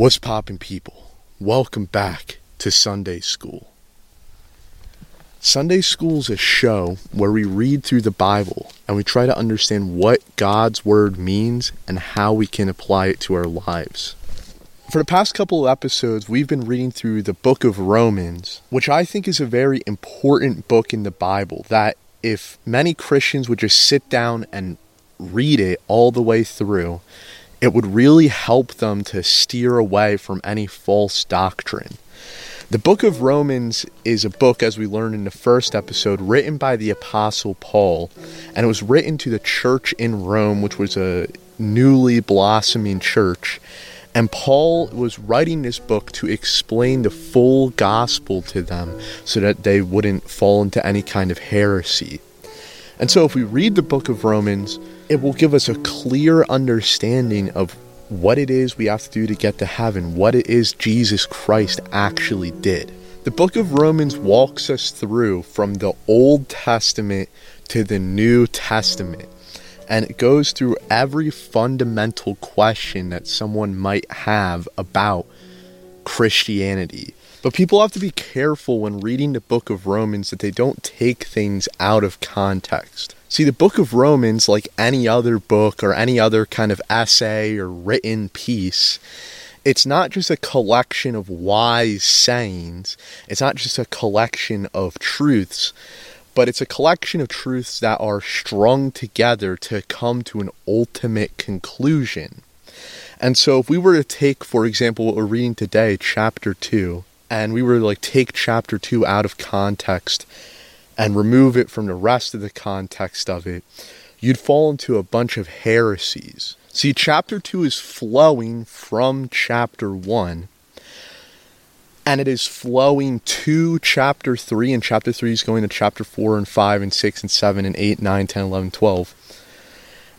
What's poppin', people? Welcome back to Sunday School. Sunday School is a show where we read through the Bible and we try to understand what God's Word means and how we can apply it to our lives. For the past couple of episodes, we've been reading through the book of Romans, which I think is a very important book in the Bible. That if many Christians would just sit down and read it all the way through, it would really help them to steer away from any false doctrine. The book of Romans is a book, as we learned in the first episode, written by the Apostle Paul, and it was written to the church in Rome, which was a newly blossoming church. And Paul was writing this book to explain the full gospel to them so that they wouldn't fall into any kind of heresy. And so, if we read the book of Romans, it will give us a clear understanding of what it is we have to do to get to heaven, what it is Jesus Christ actually did. The book of Romans walks us through from the Old Testament to the New Testament and it goes through every fundamental question that someone might have about Christianity. But people have to be careful when reading the book of Romans that they don't take things out of context. See, the book of Romans, like any other book or any other kind of essay or written piece, it's not just a collection of wise sayings, it's not just a collection of truths, but it's a collection of truths that are strung together to come to an ultimate conclusion. And so, if we were to take, for example, what we're reading today, chapter 2, and we were to like take chapter 2 out of context and remove it from the rest of the context of it, you'd fall into a bunch of heresies. See, chapter 2 is flowing from chapter 1 and it is flowing to chapter 3 and chapter 3 is going to chapter 4 and 5 and 6 and 7 and 8 9 10 11 12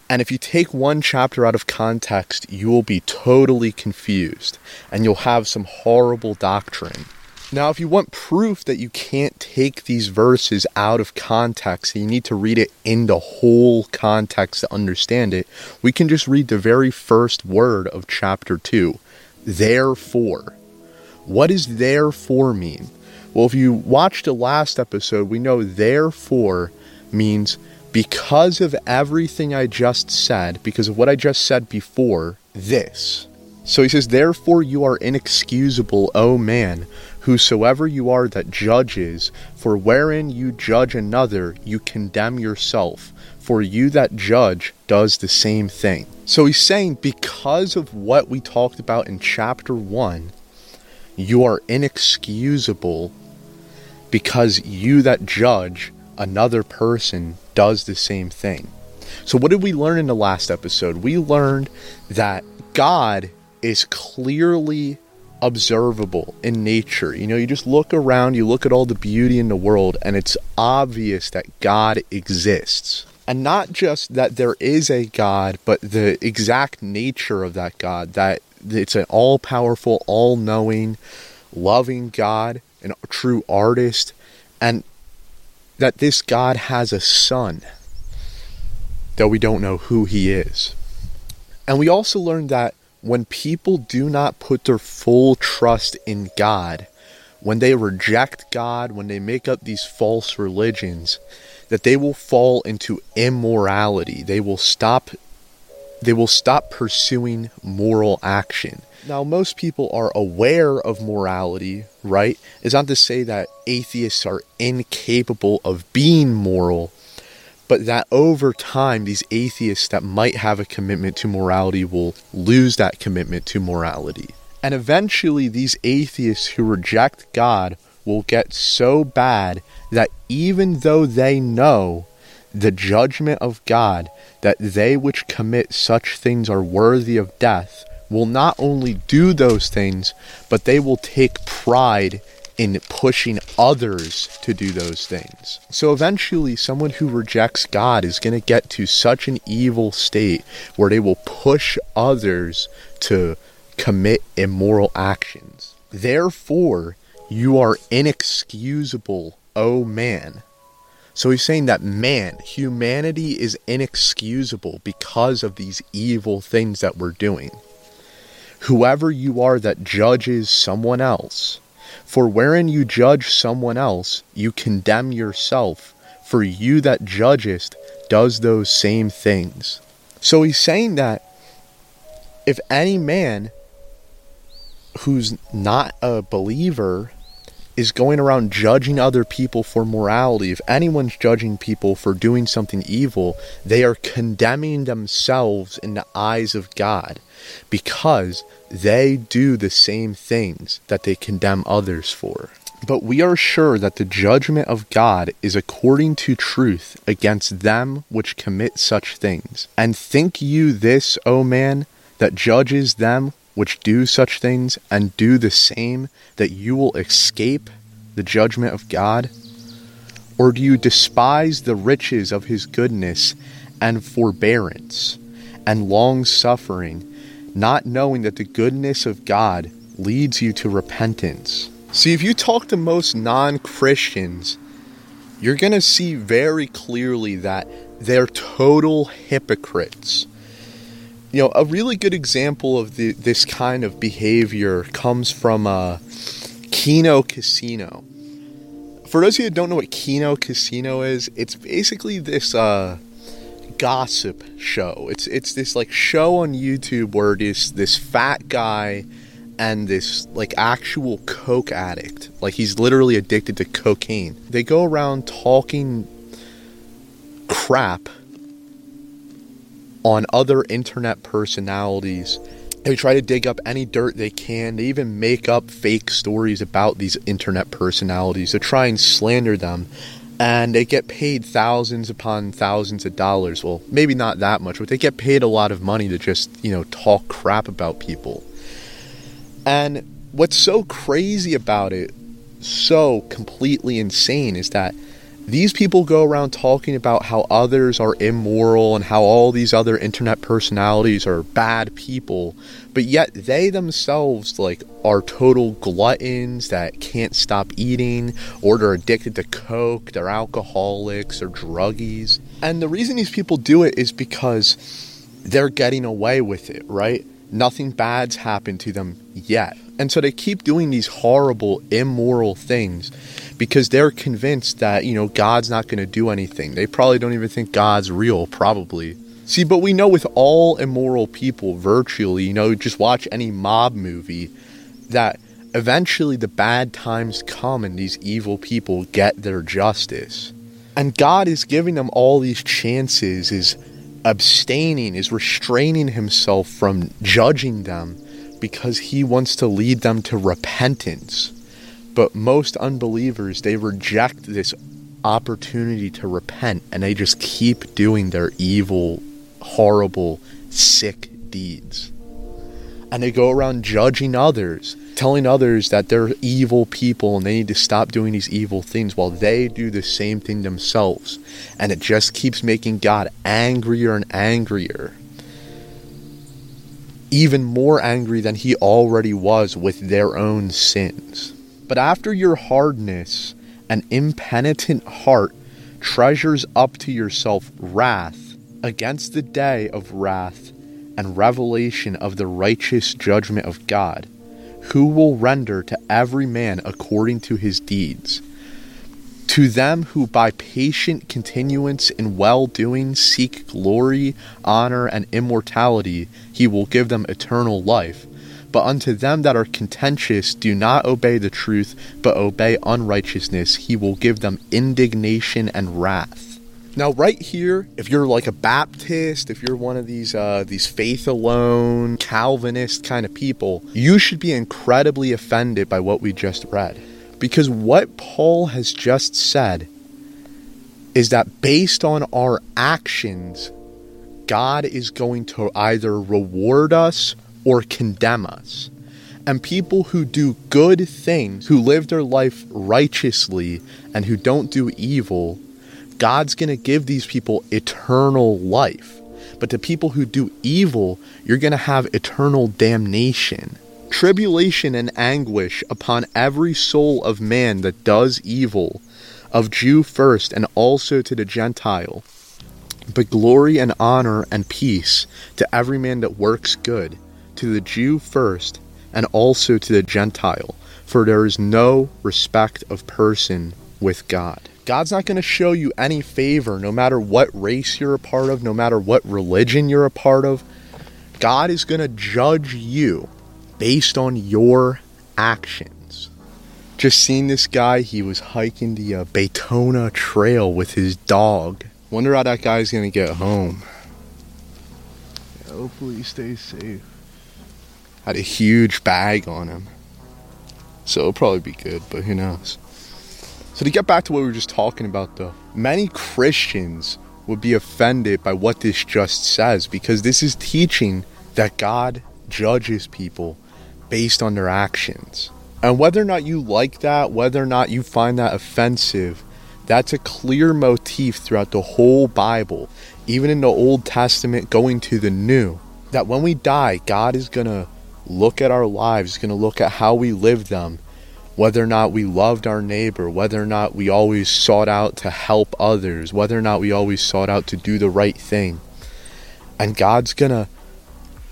and if you take one chapter out of context you will be totally confused and you'll have some horrible doctrine now if you want proof that you can't take these verses out of context you need to read it in the whole context to understand it we can just read the very first word of chapter 2 therefore what does therefore mean? Well, if you watched the last episode, we know therefore means because of everything I just said, because of what I just said before, this. So he says, Therefore you are inexcusable, O man, whosoever you are that judges, for wherein you judge another, you condemn yourself, for you that judge does the same thing. So he's saying, because of what we talked about in chapter 1, you are inexcusable because you that judge another person does the same thing. So, what did we learn in the last episode? We learned that God is clearly observable in nature. You know, you just look around, you look at all the beauty in the world, and it's obvious that God exists. And not just that there is a God, but the exact nature of that God, that it's an all powerful, all knowing, loving God, a true artist, and that this God has a son, though we don't know who he is. And we also learned that when people do not put their full trust in God, when they reject God, when they make up these false religions, that they will fall into immorality. They will stop they will stop pursuing moral action. Now, most people are aware of morality, right? It's not to say that atheists are incapable of being moral, but that over time, these atheists that might have a commitment to morality will lose that commitment to morality. And eventually, these atheists who reject God will get so bad that even though they know the judgment of God, that they which commit such things are worthy of death, will not only do those things, but they will take pride in pushing others to do those things. So eventually, someone who rejects God is going to get to such an evil state where they will push others to commit immoral actions. Therefore, you are inexcusable, O man. So he's saying that man, humanity is inexcusable because of these evil things that we're doing. whoever you are that judges someone else. For wherein you judge someone else, you condemn yourself, for you that judgest does those same things. So he's saying that if any man who's not a believer is going around judging other people for morality, if anyone's judging people for doing something evil, they are condemning themselves in the eyes of God because they do the same things that they condemn others for. But we are sure that the judgment of God is according to truth against them which commit such things. And think you this, O man, that judges them which do such things and do the same, that you will escape the judgment of God? Or do you despise the riches of his goodness and forbearance and long suffering, not knowing that the goodness of God leads you to repentance? See, if you talk to most non Christians, you're going to see very clearly that they're total hypocrites you know, a really good example of the, this kind of behavior comes from uh, Kino Casino. For those of you who don't know what Kino Casino is, it's basically this uh, gossip show. It's it's this like show on YouTube where it is this fat guy and this like actual coke addict. Like he's literally addicted to cocaine. They go around talking crap on other internet personalities. They try to dig up any dirt they can. They even make up fake stories about these internet personalities to try and slander them. And they get paid thousands upon thousands of dollars. Well, maybe not that much, but they get paid a lot of money to just, you know, talk crap about people. And what's so crazy about it, so completely insane, is that these people go around talking about how others are immoral and how all these other internet personalities are bad people, but yet they themselves like are total gluttons that can't stop eating or they're addicted to coke, they're alcoholics or druggies. And the reason these people do it is because they're getting away with it, right? Nothing bad's happened to them yet. And so they keep doing these horrible, immoral things because they're convinced that, you know, God's not going to do anything. They probably don't even think God's real, probably. See, but we know with all immoral people, virtually, you know, just watch any mob movie, that eventually the bad times come and these evil people get their justice. And God is giving them all these chances, is abstaining, is restraining himself from judging them because he wants to lead them to repentance. But most unbelievers, they reject this opportunity to repent and they just keep doing their evil, horrible, sick deeds. And they go around judging others, telling others that they're evil people and they need to stop doing these evil things while they do the same thing themselves. And it just keeps making God angrier and angrier. Even more angry than he already was with their own sins. But after your hardness, an impenitent heart treasures up to yourself wrath against the day of wrath and revelation of the righteous judgment of God, who will render to every man according to his deeds. To them who by patient continuance in well doing seek glory, honor, and immortality, he will give them eternal life but unto them that are contentious do not obey the truth, but obey unrighteousness, he will give them indignation and wrath. Now, right here, if you're like a Baptist, if you're one of these uh, these faith alone Calvinist kind of people, you should be incredibly offended by what we just read, because what Paul has just said is that based on our actions, God is going to either reward us or condemn us. And people who do good things, who live their life righteously, and who don't do evil, God's going to give these people eternal life. But to people who do evil, you're going to have eternal damnation. Tribulation and anguish upon every soul of man that does evil, of Jew first and also to the Gentile. But glory and honor and peace to every man that works good to the Jew first and also to the Gentile, for there is no respect of person with God. God's not going to show you any favor no matter what race you're a part of, no matter what religion you're a part of. God is going to judge you based on your actions. Just seen this guy, he was hiking the uh, Baytona Trail with his dog. Wonder how that guy's going to get home. Hopefully he stays safe. Had a huge bag on him. So it'll probably be good, but who knows. So to get back to what we were just talking about though, many Christians would be offended by what this just says because this is teaching that God judges people based on their actions. And whether or not you like that, whether or not you find that offensive, that's a clear motif throughout the whole Bible, even in the Old Testament going to the New. That when we die, God is going to look at our lives, going to look at how we live them, whether or not we loved our neighbor, whether or not we always sought out to help others, whether or not we always sought out to do the right thing. And God's going to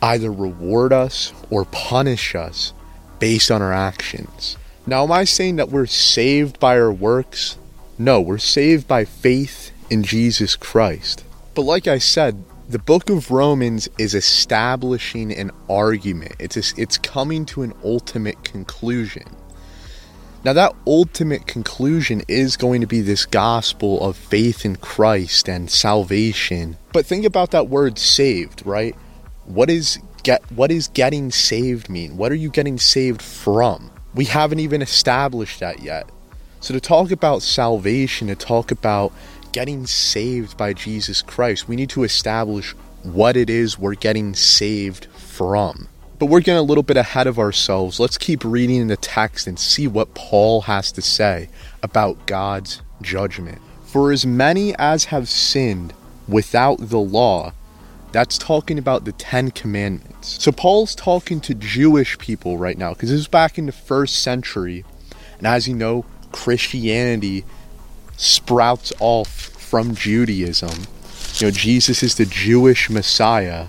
either reward us or punish us based on our actions. Now, am I saying that we're saved by our works? No, we're saved by faith in Jesus Christ. But like I said, the book of Romans is establishing an argument. It's a, it's coming to an ultimate conclusion. Now, that ultimate conclusion is going to be this gospel of faith in Christ and salvation. But think about that word saved, right? What is get what is getting saved mean? What are you getting saved from? We haven't even established that yet. So to talk about salvation, to talk about getting saved by Jesus Christ, we need to establish what it is we're getting saved from. But we're getting a little bit ahead of ourselves. Let's keep reading the text and see what Paul has to say about God's judgment. For as many as have sinned without the law, that's talking about the Ten Commandments. So Paul's talking to Jewish people right now because this is back in the first century. And as you know, Christianity sprouts off from Judaism. You know, Jesus is the Jewish Messiah.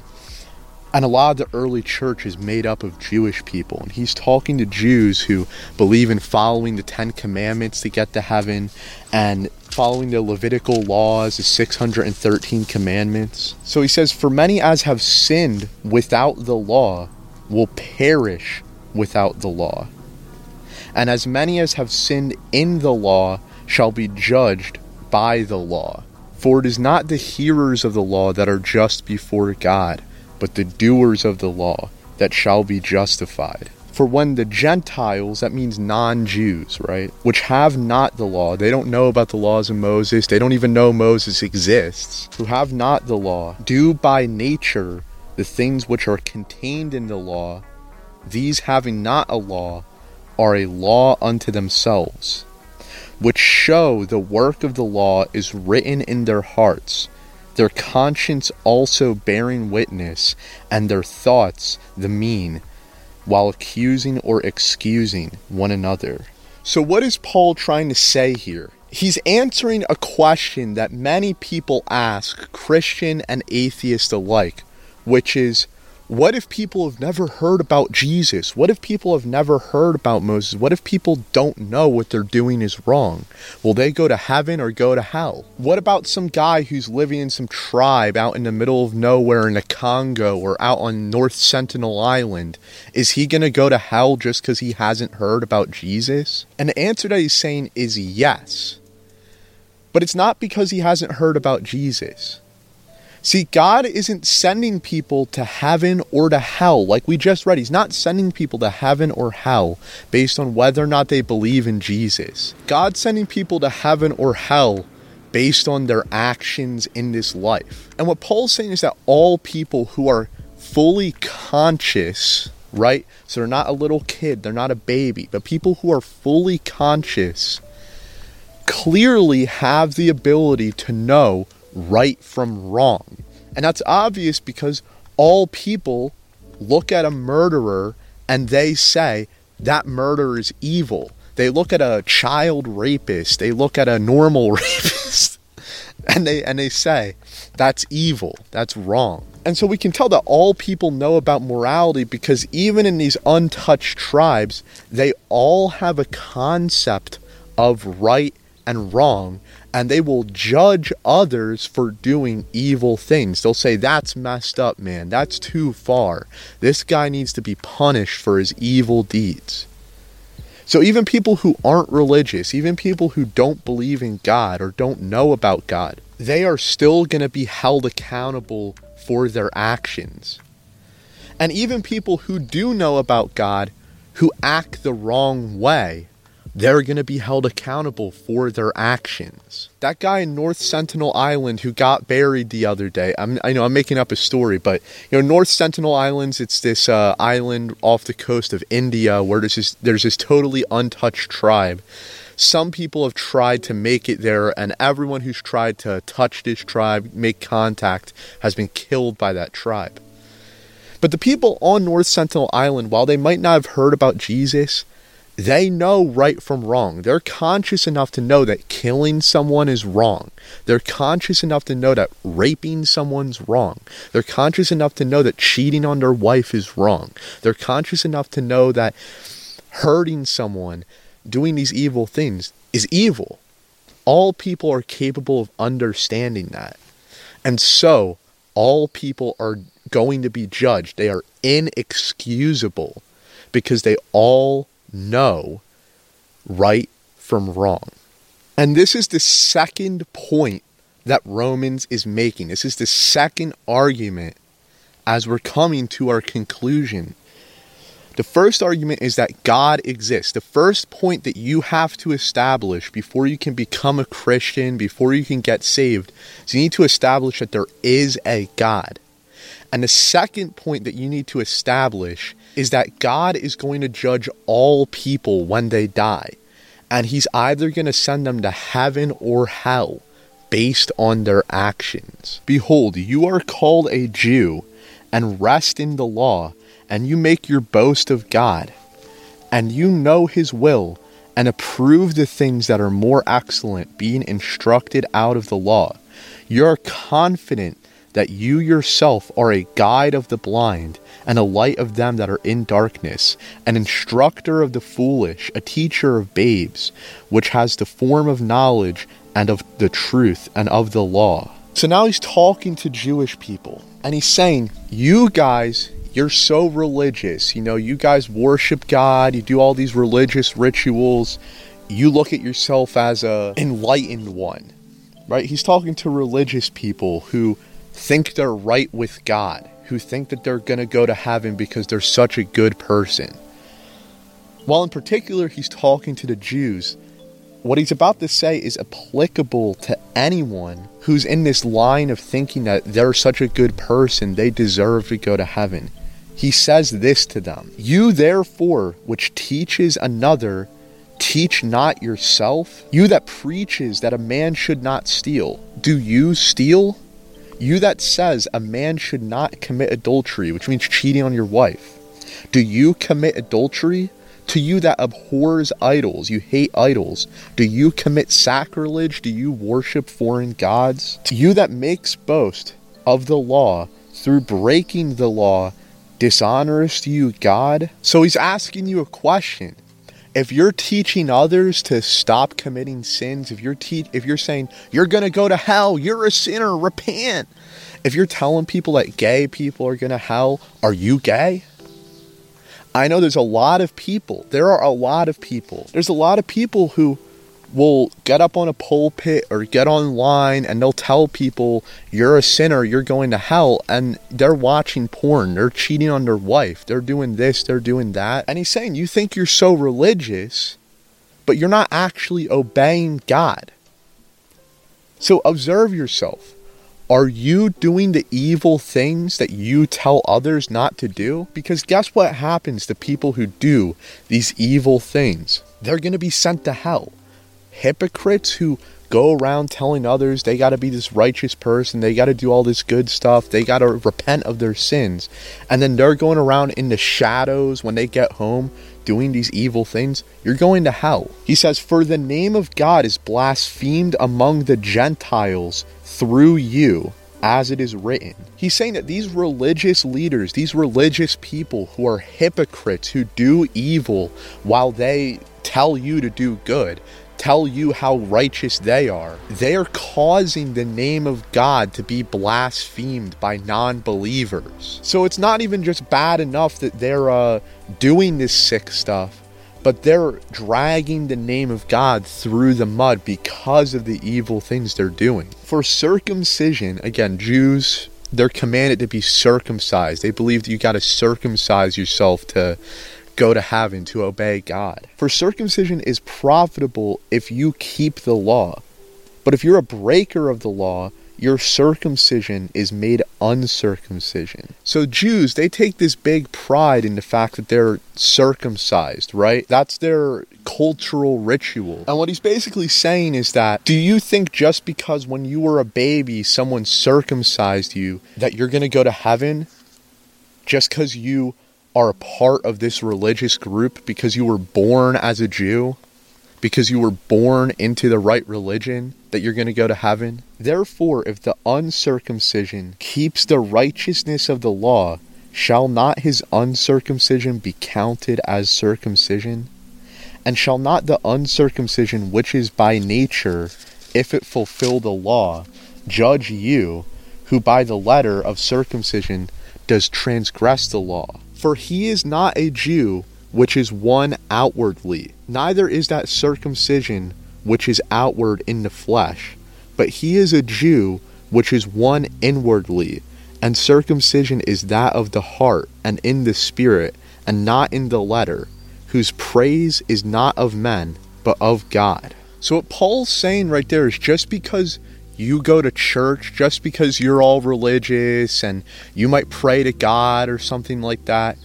And a lot of the early church is made up of Jewish people. And he's talking to Jews who believe in following the Ten Commandments to get to heaven and following the Levitical laws, the 613 commandments. So he says, For many as have sinned without the law will perish without the law. And as many as have sinned in the law shall be judged by the law. For it is not the hearers of the law that are just before God but the doers of the law that shall be justified. For when the Gentiles, that means non Jews, right, which have not the law, they don't know about the laws of Moses, they don't even know Moses exists, who have not the law, do by nature the things which are contained in the law, these having not a law, are a law unto themselves, which show the work of the law is written in their hearts their conscience also bearing witness, and their thoughts the mean, while accusing or excusing one another. So, what is Paul trying to say here? He's answering a question that many people ask, Christian and atheist alike, which is what if people have never heard about Jesus? What if people have never heard about Moses? What if people don't know what they're doing is wrong? Will they go to heaven or go to hell? What about some guy who's living in some tribe out in the middle of nowhere in the Congo or out on North Sentinel Island? Is he going to go to hell just because he hasn't heard about Jesus? And the answer that he's saying is yes. But it's not because he hasn't heard about Jesus. See, God isn't sending people to heaven or to hell like we just read. He's not sending people to heaven or hell based on whether or not they believe in Jesus. God's sending people to heaven or hell based on their actions in this life. And what Paul's saying is that all people who are fully conscious, right? So they're not a little kid, they're not a baby, but people who are fully conscious clearly have the ability to know right from wrong. And that's obvious because all people look at a murderer and they say that murder is evil. They look at a child rapist, they look at a normal rapist, and they and they say that's evil, that's wrong. And so we can tell that all people know about morality because even in these untouched tribes, they all have a concept of right and wrong, and they will judge others for doing evil things. They'll say, That's messed up, man. That's too far. This guy needs to be punished for his evil deeds. So even people who aren't religious, even people who don't believe in God or don't know about God, they are still going to be held accountable for their actions. And even people who do know about God, who act the wrong way, they're going to be held accountable for their actions. That guy in North Sentinel Island who got buried the other day, I'm, i know I'm making up a story, but you know North Sentinel Islands, it's this uh, island off the coast of India where there's this, there's this totally untouched tribe. Some people have tried to make it there, and everyone who's tried to touch this tribe, make contact, has been killed by that tribe. But the people on North Sentinel Island, while they might not have heard about Jesus, they know right from wrong. They're conscious enough to know that killing someone is wrong. They're conscious enough to know that raping someone's wrong. They're conscious enough to know that cheating on their wife is wrong. They're conscious enough to know that hurting someone, doing these evil things, is evil. All people are capable of understanding that. And so, all people are going to be judged. They are inexcusable because they all know right from wrong. And this is the second point that Romans is making. This is the second argument as we're coming to our conclusion. The first argument is that God exists. The first point that you have to establish before you can become a Christian, before you can get saved, is you need to establish that there is a God. And the second point that you need to establish is that God is going to judge all people when they die. And He's either going to send them to heaven or hell based on their actions. Behold, you are called a Jew and rest in the law, and you make your boast of God, and you know His will and approve the things that are more excellent, being instructed out of the law. You are confident that you yourself are a guide of the blind, and a light of them that are in darkness, an instructor of the foolish, a teacher of babes, which has the form of knowledge and of the truth and of the law. So now he's talking to Jewish people, and he's saying, You guys, you're so religious. You know, you guys worship God, you do all these religious rituals. You look at yourself as a enlightened one. Right? He's talking to religious people who think they're right with God, who think that they're going to go to heaven because they're such a good person. While in particular, he's talking to the Jews, what he's about to say is applicable to anyone who's in this line of thinking that they're such a good person, they deserve to go to heaven. He says this to them You, therefore, which teaches another, teach not yourself. You that preaches that a man should not steal, do you steal? You that says a man should not commit adultery, which means cheating on your wife, do you commit adultery? To you that abhors idols, you hate idols, do you commit sacrilege? Do you worship foreign gods? To you that makes boast of the law through breaking the law, dishonors you God? So he's asking you a question if you're teaching others to stop committing sins, if you're te- if you're saying you're going to go to hell, you're a sinner, repent. If you're telling people that gay people are going to hell, are you gay? I know there's a lot of people. There are a lot of people. There's a lot of people who will get up on a pulpit or get online and they'll tell people you're a sinner, you're going to hell, and they're watching porn, they're cheating on their wife, they're doing this, they're doing that. And he's saying, You think you're so religious, but you're not actually obeying God. So observe yourself. Are you doing the evil things that you tell others not to do? Because guess what happens to people who do these evil things? They're going to be sent to hell hypocrites who go around telling others they got to be this righteous person, they got to do all this good stuff, they got to repent of their sins. And then they're going around in the shadows when they get home doing these evil things, you're going to hell. He says, For the name of God is blasphemed among the Gentiles through you, as it is written. He's saying that these religious leaders, these religious people who are hypocrites, who do evil while they tell you to do good, tell you how righteous they are. They are causing the name of God to be blasphemed by non believers. So it's not even just bad enough that they're uh, doing this sick stuff, but they're dragging the name of God through the mud because of the evil things they're doing. For circumcision, again, Jews, they're commanded to be circumcised. They believe that you got to circumcise yourself to go to heaven to obey God. For circumcision is profitable if you keep the law. But if you're a breaker of the law, your circumcision is made uncircumcision. So Jews, they take this big pride in the fact that they're circumcised, right? That's their cultural ritual. And what he's basically saying is that do you think just because when you were a baby someone circumcised you that you're going to go to heaven just cuz you are a part of this religious group because you were born as a Jew, because you were born into the right religion, that you're going to go to heaven. Therefore, if the uncircumcision keeps the righteousness of the law, shall not his uncircumcision be counted as circumcision? And shall not the uncircumcision which is by nature, if it fulfill the law, judge you, who by the letter of circumcision does transgress the law? For he is not a Jew which is one outwardly, neither is that circumcision which is outward in the flesh, but he is a Jew which is one inwardly, and circumcision is that of the heart and in the spirit, and not in the letter, whose praise is not of men, but of God. So, what Paul's saying right there is just because you go to church just because you're all religious and you might pray to God or something like that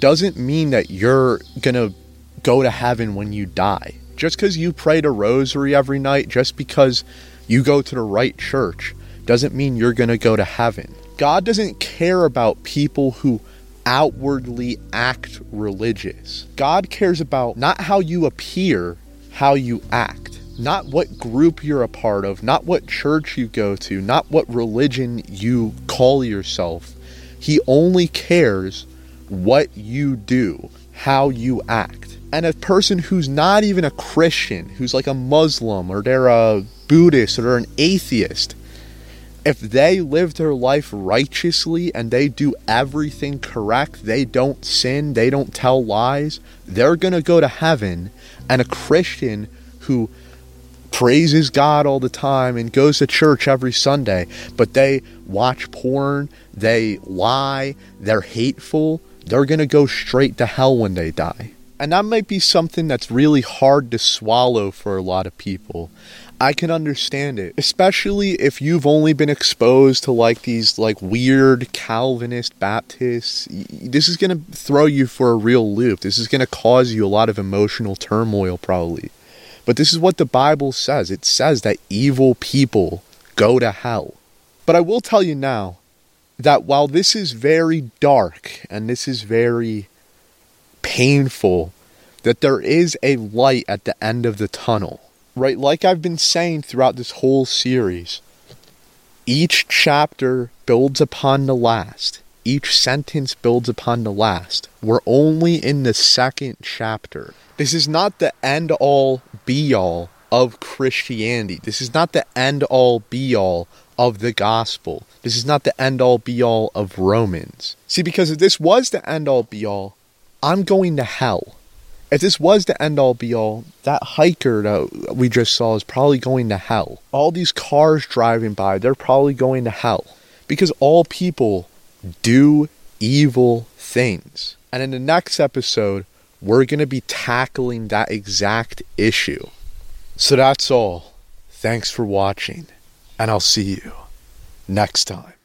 doesn't mean that you're going to go to heaven when you die. Just because you pray a rosary every night, just because you go to the right church, doesn't mean you're going to go to heaven. God doesn't care about people who outwardly act religious. God cares about not how you appear, how you act not what group you're a part of, not what church you go to, not what religion you call yourself. He only cares what you do, how you act. And a person who's not even a Christian, who's like a Muslim or they're a Buddhist or they're an atheist, if they live their life righteously and they do everything correct, they don't sin, they don't tell lies, they're going to go to heaven. And a Christian who praises God all the time and goes to church every Sunday, but they watch porn, they lie, they're hateful, they're going to go straight to hell when they die. And that might be something that's really hard to swallow for a lot of people. I can understand it, especially if you've only been exposed to like these like weird Calvinist Baptists. This is going to throw you for a real loop. This is going to cause you a lot of emotional turmoil probably. But this is what the Bible says it says that evil people go to hell. But I will tell you now that while this is very dark and this is very painful, that there is a light at the end of the tunnel. Right? Like I've been saying throughout this whole series, each chapter builds upon the last. Each sentence builds upon the last. We're only in the second chapter. This is not the end all be all of Christianity. This is not the end all be all of the gospel. This is not the end all be all of Romans. See, because if this was the end all be all, I'm going to hell. If this was the end all be all, that hiker that we just saw is probably going to hell. All these cars driving by, they're probably going to hell. Because all people do evil things. And in the next episode, we're going to be tackling that exact issue. So that's all. Thanks for watching, and I'll see you next time.